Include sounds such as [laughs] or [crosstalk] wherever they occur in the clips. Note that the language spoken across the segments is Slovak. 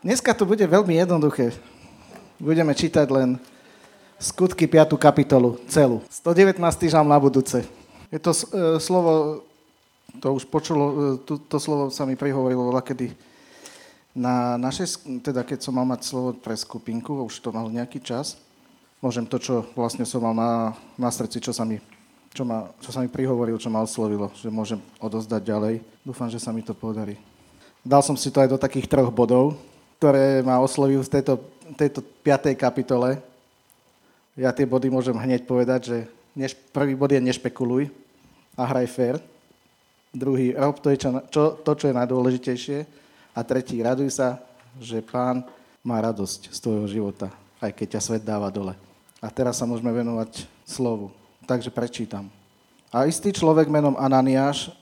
Dneska to bude veľmi jednoduché. Budeme čítať len skutky 5. kapitolu, celú. 119. žalm na budúce. Je to uh, slovo, to už počulo, uh, to, to slovo sa mi prihovorilo kedy na našej, teda keď som mal mať slovo pre skupinku, už to mal nejaký čas, môžem to, čo vlastne som mal na, na srdci, čo sa, mi, čo, ma, čo sa mi prihovoril, čo ma oslovilo, že môžem odozdať ďalej. Dúfam, že sa mi to podarí. Dal som si to aj do takých troch bodov ktoré ma oslovil v tejto, tejto 5. kapitole. Ja tie body môžem hneď povedať, že než, prvý bod je nešpekuluj a hraj fair. Druhý, rob to, je čo, to, čo je najdôležitejšie. A tretí, raduj sa, že pán má radosť z tvojho života, aj keď ťa svet dáva dole. A teraz sa môžeme venovať slovu. Takže prečítam. A istý človek menom Ananiáš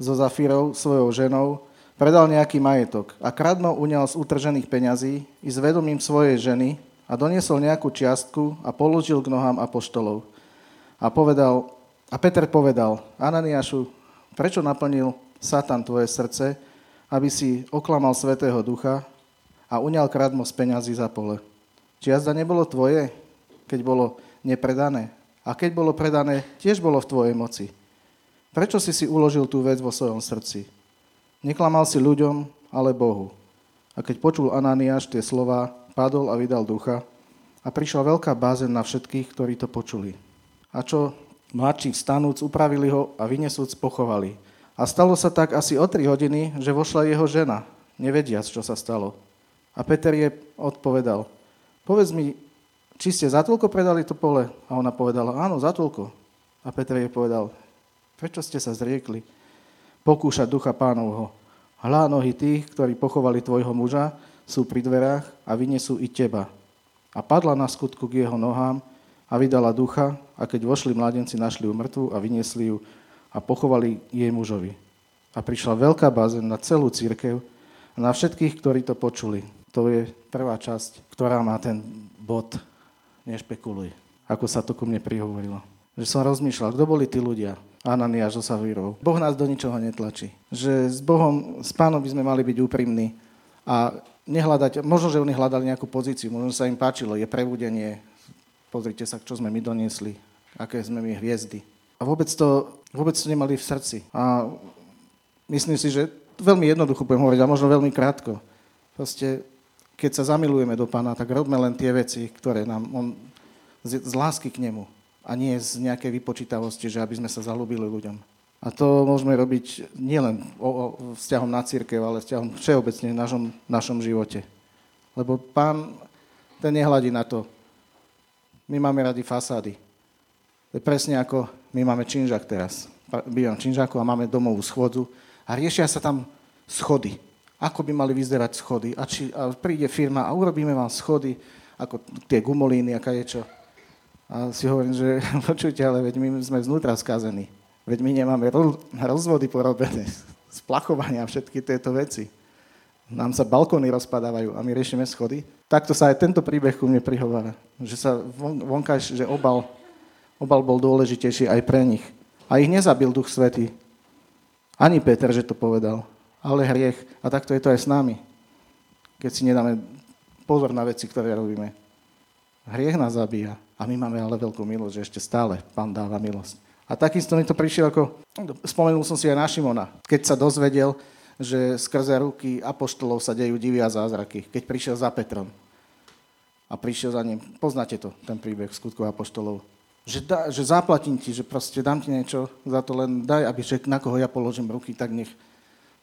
so Zafírou, svojou ženou, predal nejaký majetok a kradno uňal z utržených peňazí i s vedomím svojej ženy a doniesol nejakú čiastku a položil k nohám apoštolov. A, povedal, a Peter povedal, Ananiášu, prečo naplnil Satan tvoje srdce, aby si oklamal Svetého Ducha a uňal kradmo z peňazí za pole? Čiazda nebolo tvoje, keď bolo nepredané. A keď bolo predané, tiež bolo v tvojej moci. Prečo si si uložil tú vec vo svojom srdci? Neklamal si ľuďom, ale Bohu. A keď počul Ananiáš tie slova, padol a vydal ducha a prišla veľká bázen na všetkých, ktorí to počuli. A čo mladší vstanúc, upravili ho a vynesúc pochovali. A stalo sa tak asi o tri hodiny, že vošla jeho žena, nevediac, čo sa stalo. A Peter je odpovedal, povedz mi, či ste za toľko predali to pole? A ona povedala, áno, za toľko. A Peter je povedal, prečo ste sa zriekli? Pokúšať ducha pánovho. Hľa nohy tých, ktorí pochovali tvojho muža, sú pri dverách a vyniesú i teba. A padla na skutku k jeho nohám a vydala ducha a keď vošli mladenci, našli ju mŕtvu a vyniesli ju a pochovali jej mužovi. A prišla veľká bázen na celú církev a na všetkých, ktorí to počuli. To je prvá časť, ktorá má ten bod nešpekuluj, ako sa to ku mne prihovorilo. Že som rozmýšľal, kto boli tí ľudia, Ananiáš so Savírov. Boh nás do ničoho netlačí. Že s Bohom, s pánom by sme mali byť úprimní a nehľadať, možno, že oni hľadali nejakú pozíciu, možno sa im páčilo, je prebudenie, pozrite sa, čo sme my doniesli, aké sme my hviezdy. A vôbec to, vôbec to nemali v srdci. A myslím si, že veľmi jednoducho budem hovoriť, a možno veľmi krátko. Proste, keď sa zamilujeme do pána, tak robme len tie veci, ktoré nám on z, z lásky k nemu a nie z nejakej vypočítavosti, že aby sme sa zalúbili ľuďom. A to môžeme robiť nielen o, o vzťahom na církev, ale vzťahom všeobecne v našom, našom živote. Lebo pán, ten nehľadí na to. My máme radi fasády. To je presne ako my máme činžak teraz. Bývam činžaku a máme domovú schodu a riešia sa tam schody. Ako by mali vyzerať schody. A, či, a príde firma a urobíme vám schody, ako tie gumolíny, aká je čo. A si hovorím, že [laughs] počujte, ale veď my sme znútra skazení. Veď my nemáme rozvody porobené, [laughs] splachovania a všetky tieto veci. Nám sa balkóny rozpadávajú a my riešime schody. Takto sa aj tento príbeh ku mne prihovára. Že sa von, vonkajš, že obal, obal bol dôležitejší aj pre nich. A ich nezabil Duch Svetý. Ani Peter, že to povedal. Ale hriech. A takto je to aj s nami. Keď si nedáme pozor na veci, ktoré robíme. Hriech nás zabíja. A my máme ale veľkú milosť, že ešte stále Pán dáva milosť. A takisto mi to prišiel ako, spomenul som si aj na Šimona, keď sa dozvedel, že skrze ruky apoštolov sa dejú divy a zázraky, keď prišiel za Petrom. A prišiel za ním, poznáte to, ten príbeh skutkov apoštolov, že, da, že zaplatím ti, že proste dám ti niečo za to, len daj, aby že na koho ja položím ruky, tak nech,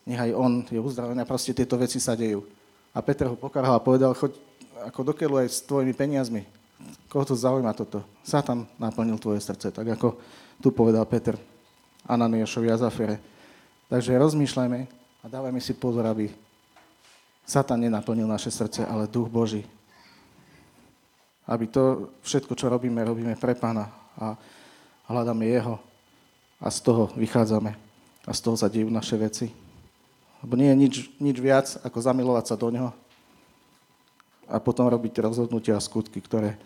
nech aj on je uzdravený a proste tieto veci sa dejú. A Peter ho pokarhal a povedal, choď ako do aj s tvojimi peniazmi, Koho to zaujíma toto? Satan naplnil tvoje srdce, tak ako tu povedal Peter Ananiášovi a Zafere. Takže rozmýšľajme a dávajme si pozor, aby Satan nenaplnil naše srdce, ale Duch Boží. Aby to všetko, čo robíme, robíme pre Pána a hľadáme Jeho a z toho vychádzame a z toho sa dejú naše veci. Lebo nie je nič, nič viac, ako zamilovať sa do Neho a potom robiť rozhodnutia a skutky, ktoré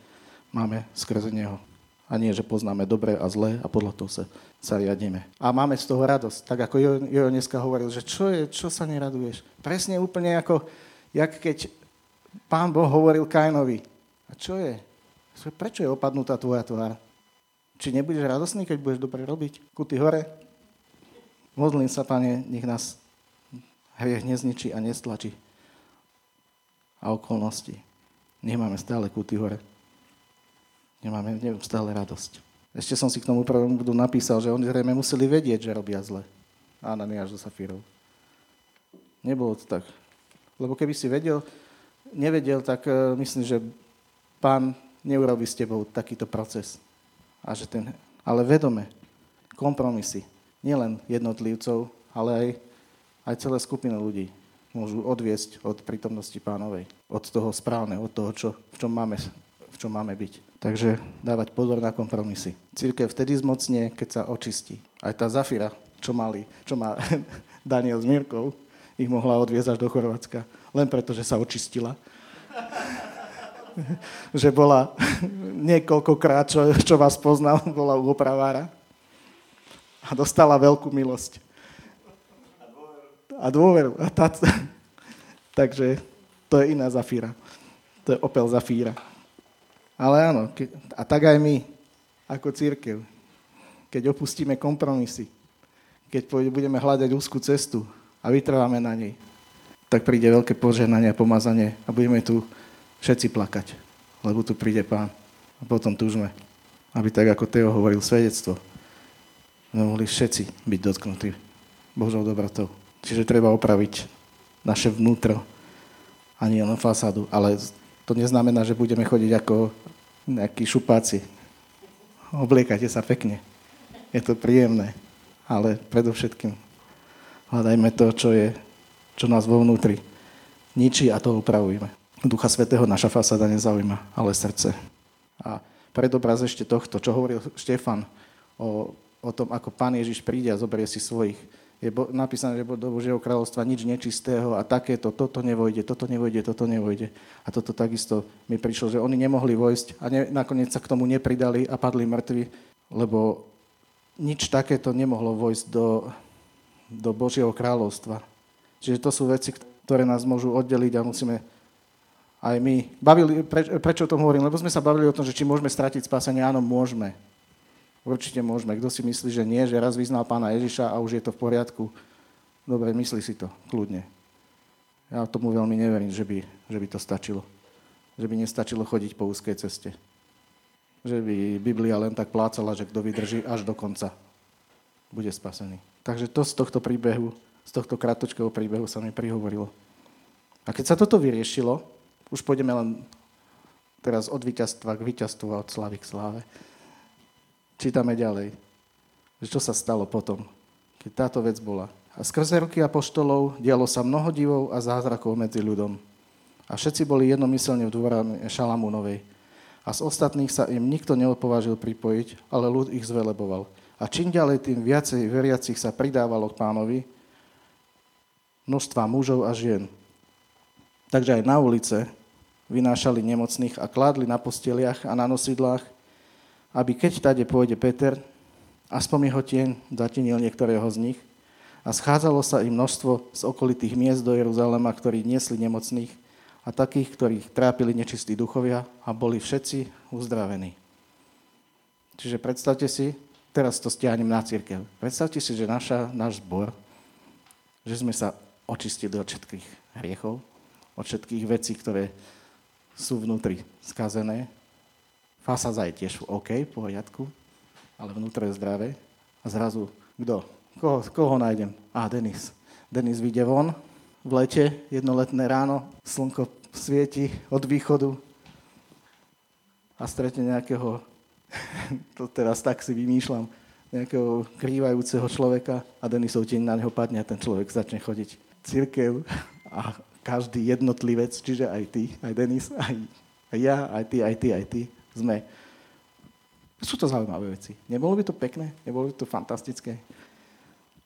máme skrze Neho. A nie, že poznáme dobré a zlé a podľa toho sa, sa riadíme. A máme z toho radosť. Tak ako Jo, jo dneska hovoril, že čo je, čo sa neraduješ? Presne úplne ako, jak keď Pán Boh hovoril Kainovi, a čo je? Prečo je opadnutá tvoja tvár? Či nebudeš radosný, keď budeš dobre robiť? Kuty hore? Modlím sa, Pane, nech nás hriech nezničí a nestlačí. A okolnosti. Nech máme stále kuty hore. Nemáme stále radosť. Ešte som si k tomu prvom budu napísal, že oni zrejme museli vedieť, že robia zle. Ananiáš zo Safírov. Nebolo to tak. Lebo keby si vedel, nevedel, tak uh, myslím, že pán neurobi s tebou takýto proces. A že ten, ale vedome, kompromisy, nielen jednotlivcov, ale aj, aj celé skupiny ľudí môžu odviesť od prítomnosti pánovej, od toho správneho, od toho, čo, v, čom máme, v čom máme byť. Takže dávať pozor na kompromisy. Církev vtedy zmocnie, keď sa očistí. Aj tá Zafira, čo, mali, čo má [laughs] Daniel s Mirkou, ich mohla odviezť až do Chorvátska. Len preto, že sa očistila. [laughs] že bola [laughs] niekoľkokrát, čo, čo vás poznal, bola u opravára. A dostala veľkú milosť. A dôveru. A tá, [laughs] takže to je iná Zafíra. To je Opel Zafíra. Ale áno, ke, a tak aj my, ako církev, keď opustíme kompromisy, keď budeme hľadať úzkú cestu a vytrváme na nej, tak príde veľké požehnanie a pomazanie a budeme tu všetci plakať, lebo tu príde Pán. A potom túžme, aby tak, ako Teo hovoril, svedectvo, mohli všetci byť dotknutí Božou dobrotou. Čiže treba opraviť naše vnútro a nie len fasádu, ale to neznamená, že budeme chodiť ako nejakí šupáci. Obliekajte sa pekne. Je to príjemné ale predovšetkým hľadajme to, čo, je, čo nás vo vnútri ničí a to upravujeme. Ducha Svetého naša fasáda nezaujíma, ale srdce. A predobraz ešte tohto, čo hovoril Štefan o, o tom, ako Pán Ježiš príde a zoberie si svojich. Je napísané, že do Božieho kráľovstva nič nečistého a takéto, toto nevojde, toto nevojde, toto nevojde. A toto takisto mi prišlo, že oni nemohli vojsť a ne, nakoniec sa k tomu nepridali a padli mŕtvi, lebo nič takéto nemohlo vojsť do, do Božieho kráľovstva. Čiže to sú veci, ktoré nás môžu oddeliť a musíme aj my. Bavili, preč, prečo o tom hovorím? Lebo sme sa bavili o tom, že či môžeme stratiť spásenie. Áno, môžeme. Určite môžeme. Kto si myslí, že nie, že raz vyznal pána Ježiša a už je to v poriadku, dobre, myslí si to, kľudne. Ja tomu veľmi neverím, že by, že by to stačilo. Že by nestačilo chodiť po úzkej ceste že by Biblia len tak plácala, že kto vydrží až do konca, bude spasený. Takže to z tohto príbehu, z tohto kratočkého príbehu sa mi prihovorilo. A keď sa toto vyriešilo, už pôjdeme len teraz od víťazstva k víťazstvu a od slavy k sláve. Čítame ďalej, že čo sa stalo potom, keď táto vec bola. A skrze ruky apoštolov dialo sa mnoho divov a zázrakov medzi ľudom. A všetci boli jednomyselne v dvorane Šalamúnovej a z ostatných sa im nikto neopovážil pripojiť, ale ľud ich zveleboval. A čím ďalej, tým viacej veriacich sa pridávalo k pánovi, množstva mužov a žien. Takže aj na ulice vynášali nemocných a kládli na posteliach a na nosidlách, aby keď tade pôjde Peter, aspoň jeho tieň zatinil niektorého z nich a schádzalo sa im množstvo z okolitých miest do Jeruzalema, ktorí niesli nemocných a takých, ktorých trápili nečistí duchovia a boli všetci uzdravení. Čiže predstavte si, teraz to stiahnem na církev, predstavte si, že naša, náš zbor, že sme sa očistili od všetkých hriechov, od všetkých vecí, ktoré sú vnútri skazené. Fasáza je tiež OK, v poriadku, ale vnútre je zdravé. A zrazu, kto? Koho, koho nájdem? A, Denis. Denis vyjde von, v lete, jednoletné ráno, slnko svieti od východu a stretne nejakého, [laughs] to teraz tak si vymýšľam, nejakého krývajúceho človeka a Denisov deň na neho padne a ten človek začne chodiť. Církev a každý jednotlivec, čiže aj ty, aj Denis, aj, aj ja, aj ty, aj ty, aj ty, sme. Sú to zaujímavé veci. Nebolo by to pekné? Nebolo by to fantastické?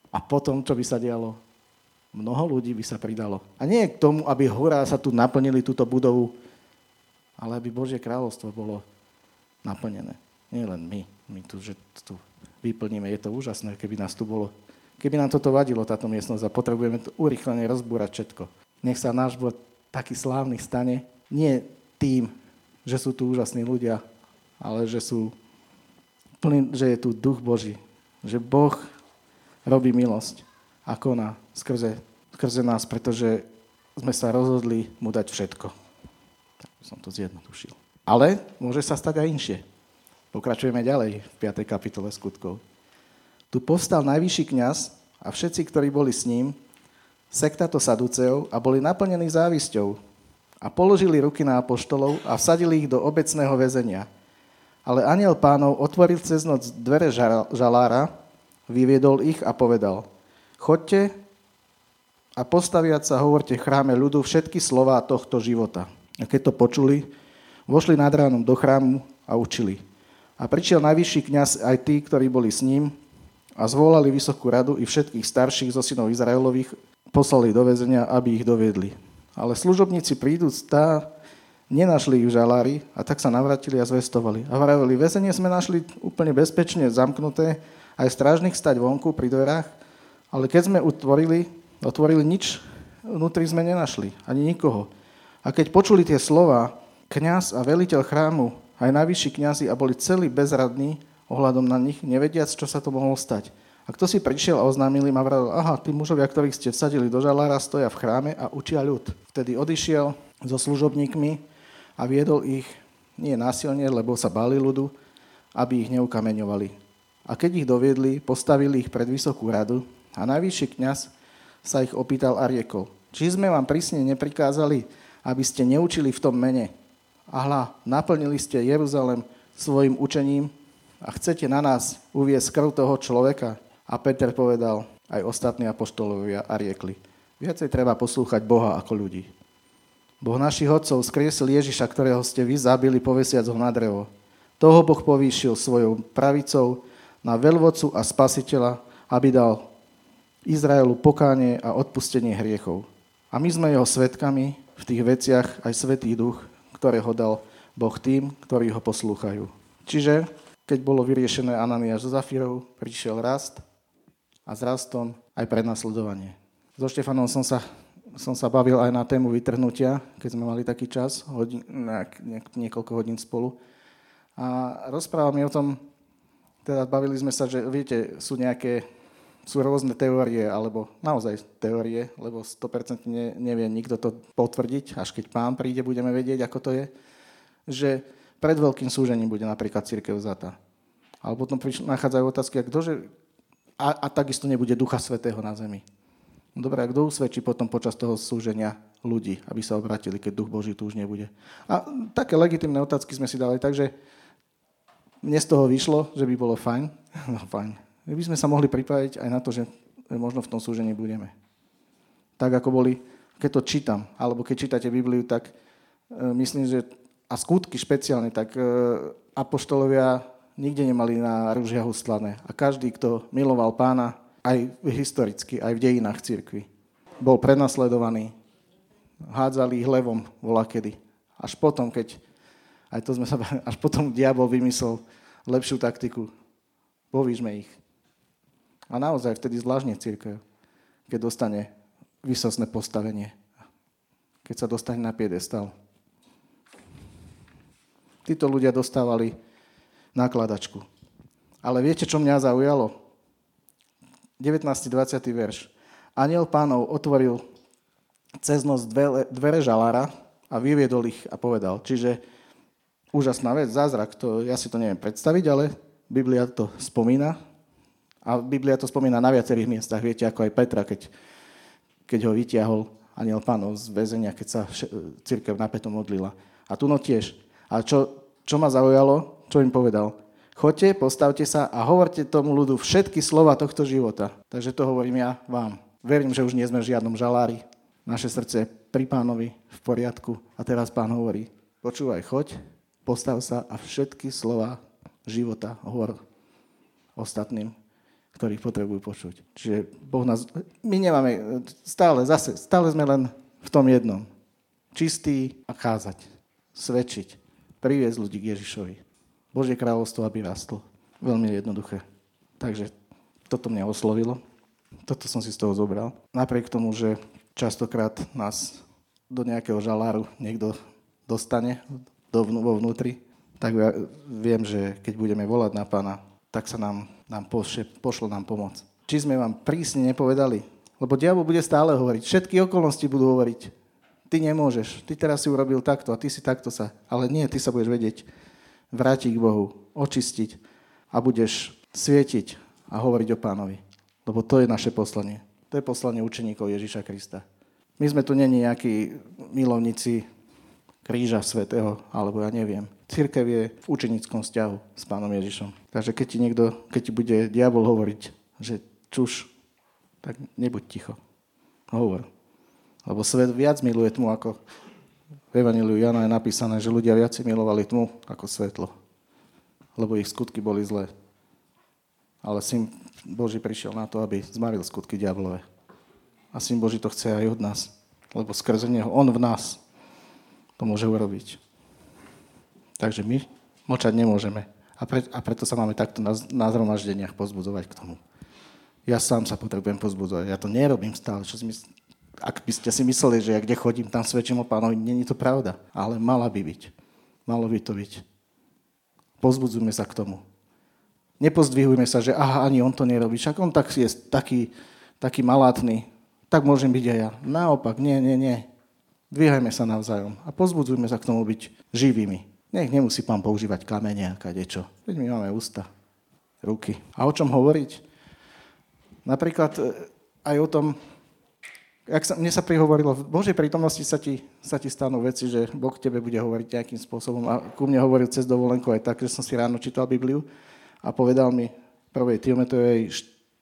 A potom, čo by sa dialo? Mnoho ľudí by sa pridalo. A nie k tomu, aby hora sa tu naplnili túto budovu, ale aby Božie kráľovstvo bolo naplnené. Nie len my. My tu, že tu vyplníme. Je to úžasné, keby nás tu bolo. Keby nám toto vadilo, táto miestnosť, a potrebujeme to urychlene rozbúrať všetko. Nech sa náš bod taký slávny stane, Nie tým, že sú tu úžasní ľudia, ale že sú plný, že je tu duch Boží. Že Boh robí milosť a koná skrze, skrze nás, pretože sme sa rozhodli mu dať všetko. Tak som to zjednodušil. Ale môže sa stať aj inšie. Pokračujeme ďalej v 5. kapitole skutkov. Tu povstal najvyšší kňaz a všetci, ktorí boli s ním, sektato Saduceov a boli naplnení závisťou a položili ruky na apoštolov a vsadili ich do obecného väzenia. Ale aniel pánov otvoril cez noc dvere žalára, vyviedol ich a povedal, chodte a postaviať sa hovorte v chráme ľudu všetky slová tohto života. A keď to počuli, vošli nad ránom do chrámu a učili. A prišiel najvyšší kňaz aj tí, ktorí boli s ním a zvolali vysokú radu i všetkých starších zo synov Izraelových poslali do väzenia, aby ich doviedli. Ale služobníci prídu tá nenašli ich v žalári a tak sa navratili a zvestovali. A vraveli, väzenie sme našli úplne bezpečne zamknuté, aj strážnych stať vonku pri dverách, ale keď sme utvorili, otvorili nič, vnútri sme nenašli, ani nikoho. A keď počuli tie slova, kňaz a veliteľ chrámu, aj najvyšší kňazi a boli celí bezradní, ohľadom na nich, nevediac, čo sa to mohlo stať. A kto si prišiel a oznámil im a vravil, aha, tí mužovia, ktorých ste vsadili do žalára, stoja v chráme a učia ľud. Vtedy odišiel so služobníkmi a viedol ich nie násilne, lebo sa báli ľudu, aby ich neukameňovali. A keď ich doviedli, postavili ich pred vysokú radu a najvyšší kňaz sa ich opýtal a riekol, či sme vám prísne neprikázali, aby ste neučili v tom mene. A hľa, naplnili ste Jeruzalem svojim učením a chcete na nás uviesť krv toho človeka? A Peter povedal, aj ostatní apoštolovia a riekli, viacej treba poslúchať Boha ako ľudí. Boh našich otcov skriesil Ježiša, ktorého ste vy zabili, povesiac ho na drevo. Toho Boh povýšil svojou pravicou na veľvodcu a spasiteľa, aby dal Izraelu pokánie a odpustenie hriechov. A my sme jeho svetkami v tých veciach aj Svetý duch, ktorého dal Boh tým, ktorí ho poslúchajú. Čiže keď bolo vyriešené Ananiáš so Zafírov, prišiel rast a s rastom aj prenasledovanie. So Štefanom som sa, som sa bavil aj na tému vytrhnutia, keď sme mali taký čas, hodin, niekoľko hodín spolu. A rozprával mi o tom, teda bavili sme sa, že viete, sú nejaké, sú rôzne teórie, alebo naozaj teórie, lebo 100% ne, nevie nikto to potvrdiť, až keď pán príde, budeme vedieť, ako to je, že pred veľkým súžením bude napríklad církev vzatá. Ale potom nachádzajú otázky, a, kdože, a, a takisto nebude Ducha Svetého na zemi. No dobre, a kto usvedčí potom počas toho súženia ľudí, aby sa obratili, keď Duch Boží tu už nebude? A také legitimné otázky sme si dali, takže mne z toho vyšlo, že by bolo fajn, [laughs] no fajn, by sme sa mohli pripraviť aj na to, že možno v tom súžení budeme. Tak ako boli, keď to čítam, alebo keď čítate Bibliu, tak e, myslím, že a skutky špeciálne, tak e, apoštolovia nikde nemali na rúžia hustlané. A každý, kto miloval pána, aj historicky, aj v dejinách cirkvi, bol prenasledovaný, hádzali ich levom volakedy. Až potom, keď, aj to sme sa, [laughs] až potom diabol vymyslel lepšiu taktiku. Povížme ich. A naozaj vtedy zvláštne církev, keď dostane vysosné postavenie. Keď sa dostane na piedestal títo ľudia dostávali nakladačku. Ale viete, čo mňa zaujalo? 19. 20. verš. Aniel pánov otvoril cez noc dvere, dvere žalára a vyviedol ich a povedal. Čiže úžasná vec, zázrak, to, ja si to neviem predstaviť, ale Biblia to spomína. A Biblia to spomína na viacerých miestach. Viete, ako aj Petra, keď, keď ho vytiahol aniel pánov z väzenia, keď sa církev napäto modlila. A tu no tiež. A čo, čo ma zaujalo, čo im povedal? Choďte, postavte sa a hovorte tomu ľudu všetky slova tohto života. Takže to hovorím ja vám. Verím, že už nie sme v žiadnom žalári. Naše srdce pri pánovi v poriadku. A teraz pán hovorí, počúvaj, choď, postav sa a všetky slova života hovor ostatným, ktorých potrebujú počuť. Čiže Boh nás... My nemáme... Stále, zase, stále sme len v tom jednom. Čistý a kázať. Svedčiť priviesť ľudí k Ježišovi. Božie kráľovstvo, aby rastlo. Veľmi jednoduché. Takže toto mňa oslovilo. Toto som si z toho zobral. Napriek tomu, že častokrát nás do nejakého žaláru niekto dostane vo vnútri, tak ja viem, že keď budeme volať na pána, tak sa nám, nám pošle, pošlo nám pomoc. Či sme vám prísne nepovedali, lebo diabol bude stále hovoriť, všetky okolnosti budú hovoriť. Ty nemôžeš, ty teraz si urobil takto a ty si takto sa. Ale nie, ty sa budeš vedieť vrátiť k Bohu, očistiť a budeš svietiť a hovoriť o pánovi. Lebo to je naše poslanie. To je poslanie učeníkov Ježiša Krista. My sme tu není nejakí milovníci kríža svetého, alebo ja neviem. Církev je v učenickom vzťahu s pánom Ježišom. Takže keď ti niekto, keď ti bude diabol hovoriť, že čuš, tak nebuď ticho. Hovor. Lebo svet viac miluje tmu, ako v Evangeliu Jana je napísané, že ľudia viac milovali tmu ako svetlo. Lebo ich skutky boli zlé. Ale syn Boží prišiel na to, aby zmaril skutky diablové. A syn Boží to chce aj od nás. Lebo skrze neho, on v nás to môže urobiť. Takže my močať nemôžeme. A, pre, a preto sa máme takto na, na zhromaždeniach pozbudzovať k tomu. Ja sám sa potrebujem pozbudzovať. Ja to nerobím stále. Čo si mysl... Ak by ste si mysleli, že ja kde chodím, tam svedčím o pánovi, není to pravda. Ale mala by byť. Malo by to byť. Pozbudzujme sa k tomu. Nepozdvihujme sa, že aha, ani on to nerobí. Však on tak je taký, taký malátny. Tak môžem byť aj ja. Naopak, nie, nie, nie. Dvíhajme sa navzájom a pozbudzujme sa k tomu byť živými. Nech nemusí pán používať kamene a kadečo. Veď my máme ústa, ruky. A o čom hovoriť? Napríklad e, aj o tom, jak sa, mne sa prihovorilo, v Božej prítomnosti sa ti, sa ti stanú veci, že Boh tebe bude hovoriť nejakým spôsobom. A ku mne hovoril cez dovolenku aj tak, že som si ráno čítal Bibliu a povedal mi 1. Timoteovej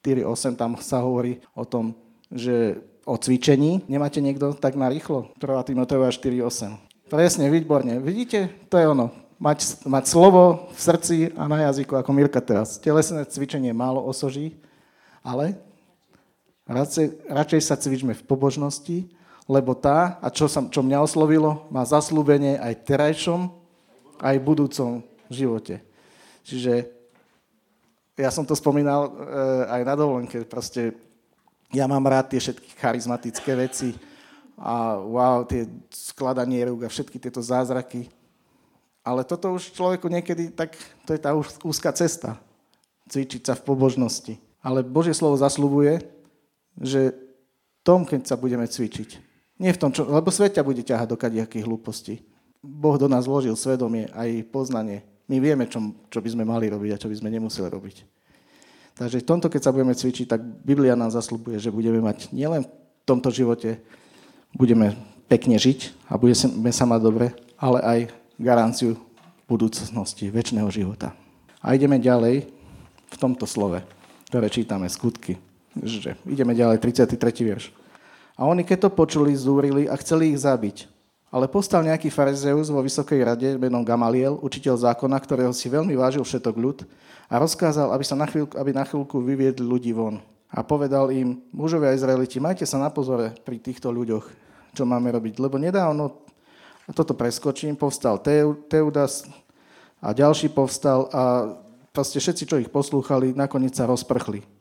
4.8, tam sa hovorí o tom, že o cvičení. Nemáte niekto tak na rýchlo? 1. Timotejova 4.8. Presne, výborne. Vidíte? To je ono. Mať, mať slovo v srdci a na jazyku, ako Mirka teraz. Telesné cvičenie málo osoží, ale radšej, radšej sa cvičme v pobožnosti, lebo tá, a čo, sa, čo mňa oslovilo, má zaslúbenie aj terajšom, aj budúcom živote. Čiže ja som to spomínal e, aj na dovolenke, proste ja mám rád tie všetky charizmatické veci a wow, tie skladanie rúk a všetky tieto zázraky. Ale toto už človeku niekedy, tak to je tá úzka cesta. Cvičiť sa v pobožnosti. Ale Božie slovo zaslúbuje, že tom, keď sa budeme cvičiť. Nie v tom, čo, lebo svet ťa bude ťahať do kadejakých hlúpostí. Boh do nás vložil svedomie aj poznanie. My vieme, čo, čo by sme mali robiť a čo by sme nemuseli robiť. Takže v tomto, keď sa budeme cvičiť, tak Biblia nám zaslúbuje, že budeme mať nielen v tomto živote, budeme pekne žiť a budeme sa mať dobre, ale aj garanciu budúcnosti, väčšného života. A ideme ďalej v tomto slove, ktoré čítame, skutky. Že ideme ďalej, 33. verš. A oni, keď to počuli, zúrili a chceli ich zabiť. Ale postal nejaký farizeus vo Vysokej rade menom Gamaliel, učiteľ zákona, ktorého si veľmi vážil všetok ľud, a rozkázal, aby, sa na chvíľku, aby na chvíľku vyviedli ľudí von. A povedal im, mužovia Izraeliti, majte sa na pozore pri týchto ľuďoch, čo máme robiť. Lebo nedávno, a toto preskočím, povstal Teudas a ďalší povstal a proste všetci, čo ich poslúchali, nakoniec sa rozprchli.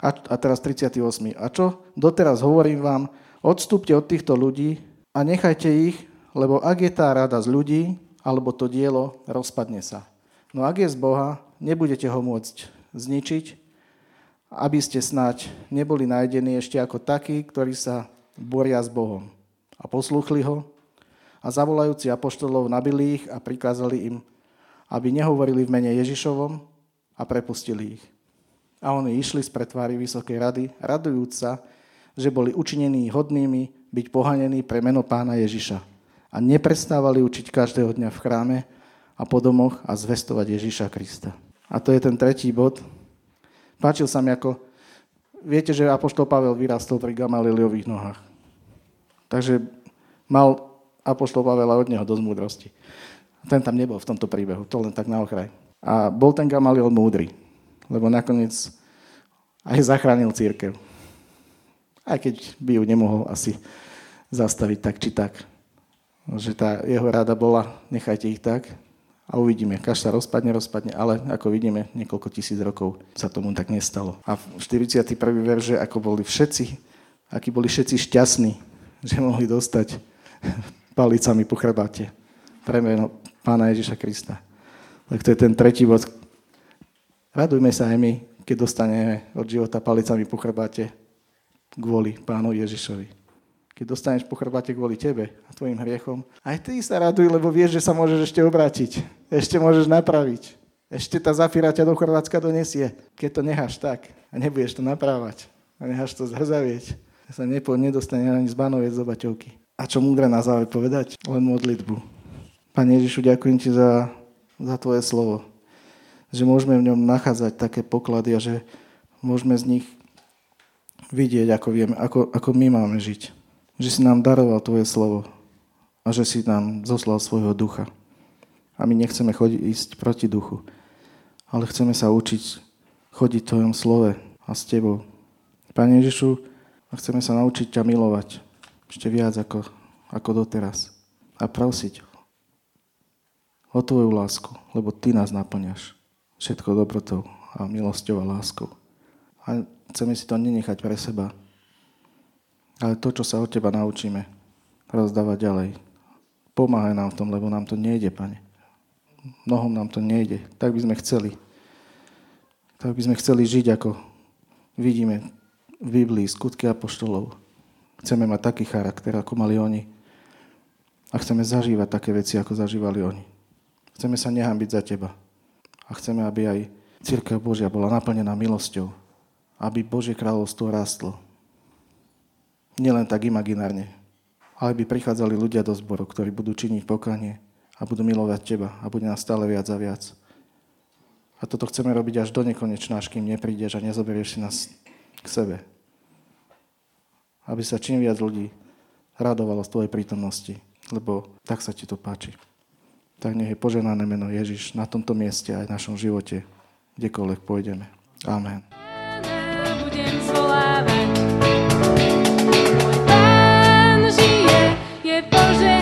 A, a teraz 38. A čo? Doteraz hovorím vám, odstúpte od týchto ľudí a nechajte ich, lebo ak je tá rada z ľudí, alebo to dielo, rozpadne sa. No ak je z Boha, nebudete ho môcť zničiť, aby ste snáď neboli nájdení ešte ako takí, ktorí sa boria s Bohom. A poslúchli ho a zavolajúci apoštolov nabili ich a prikázali im, aby nehovorili v mene Ježišovom a prepustili ich. A oni išli z pretváry Vysokej rady, radujúc sa, že boli učinení hodnými byť pohanení pre meno pána Ježiša. A neprestávali učiť každého dňa v chráme a po domoch a zvestovať Ježíša Krista. A to je ten tretí bod. Páčil sa mi ako... Viete, že Apoštol Pavel vyrastol pri Gamaliliových nohách. Takže mal Apoštol Pavel od neho dosť múdrosti. Ten tam nebol v tomto príbehu, to len tak na okraj. A bol ten Gamaliel múdry, lebo nakoniec aj zachránil církev. Aj keď by ju nemohol asi zastaviť tak či tak. Že tá jeho rada bola, nechajte ich tak, a uvidíme. Kaž sa rozpadne, rozpadne, ale ako vidíme, niekoľko tisíc rokov sa tomu tak nestalo. A v 41. verže, ako boli všetci, akí boli všetci šťastní, že mohli dostať [laughs] palicami po chrbáte. Pre meno Pána Ježiša Krista. Tak to je ten tretí bod. Radujme sa aj my, keď dostaneme od života palicami po chrbáte kvôli Pánu Ježišovi. Keď dostaneš po chrbáte kvôli tebe a tvojim hriechom, aj ty sa raduj, lebo vieš, že sa môžeš ešte obrátiť. Ešte môžeš napraviť. Ešte tá zafíra ťa do Chorvátska donesie, keď to necháš tak a nebudeš to naprávať a necháš to zhrzavieť. Sa nepo, nedostane ani z banovec do baťovky. A čo múdre na záver povedať? Len modlitbu. Pane Ježišu, ďakujem ti za, za tvoje slovo. Že môžeme v ňom nachádzať také poklady a že môžeme z nich vidieť, ako, vieme, ako, ako my máme žiť. Že si nám daroval tvoje slovo a že si nám zoslal svojho ducha. A my nechceme chodiť, ísť proti duchu, ale chceme sa učiť chodiť v tvojom slove a s tebou. Pane Ježišu, chceme sa naučiť ťa milovať ešte viac ako, ako doteraz. A prosiť o Tvoju lásku, lebo Ty nás naplňaš všetko dobrotou a milosťou a láskou. A chceme si to nenechať pre seba, ale to, čo sa od Teba naučíme, rozdávať ďalej. Pomáhaj nám v tom, lebo nám to nejde, Pane. Mnohom nám to nejde. Tak by sme chceli. Tak by sme chceli žiť, ako vidíme v Biblii, skutky apoštolov. Chceme mať taký charakter, ako mali oni. A chceme zažívať také veci, ako zažívali oni. Chceme sa nehambiť za teba. A chceme, aby aj Církev Božia bola naplnená milosťou. Aby Božie kráľovstvo rástlo. Nielen tak imaginárne, ale by prichádzali ľudia do zboru, ktorí budú činiť pokanie a budú milovať teba a bude nás stále viac a viac. A toto chceme robiť až do nekonečná, až kým neprídeš a nezoberieš si nás k sebe aby sa čím viac ľudí radovalo z tvojej prítomnosti, lebo tak sa ti to páči tak nech je poženané meno Ježiš na tomto mieste aj v našom živote, kdekoľvek pôjdeme. Amen. Budem pán žije, je poženaný.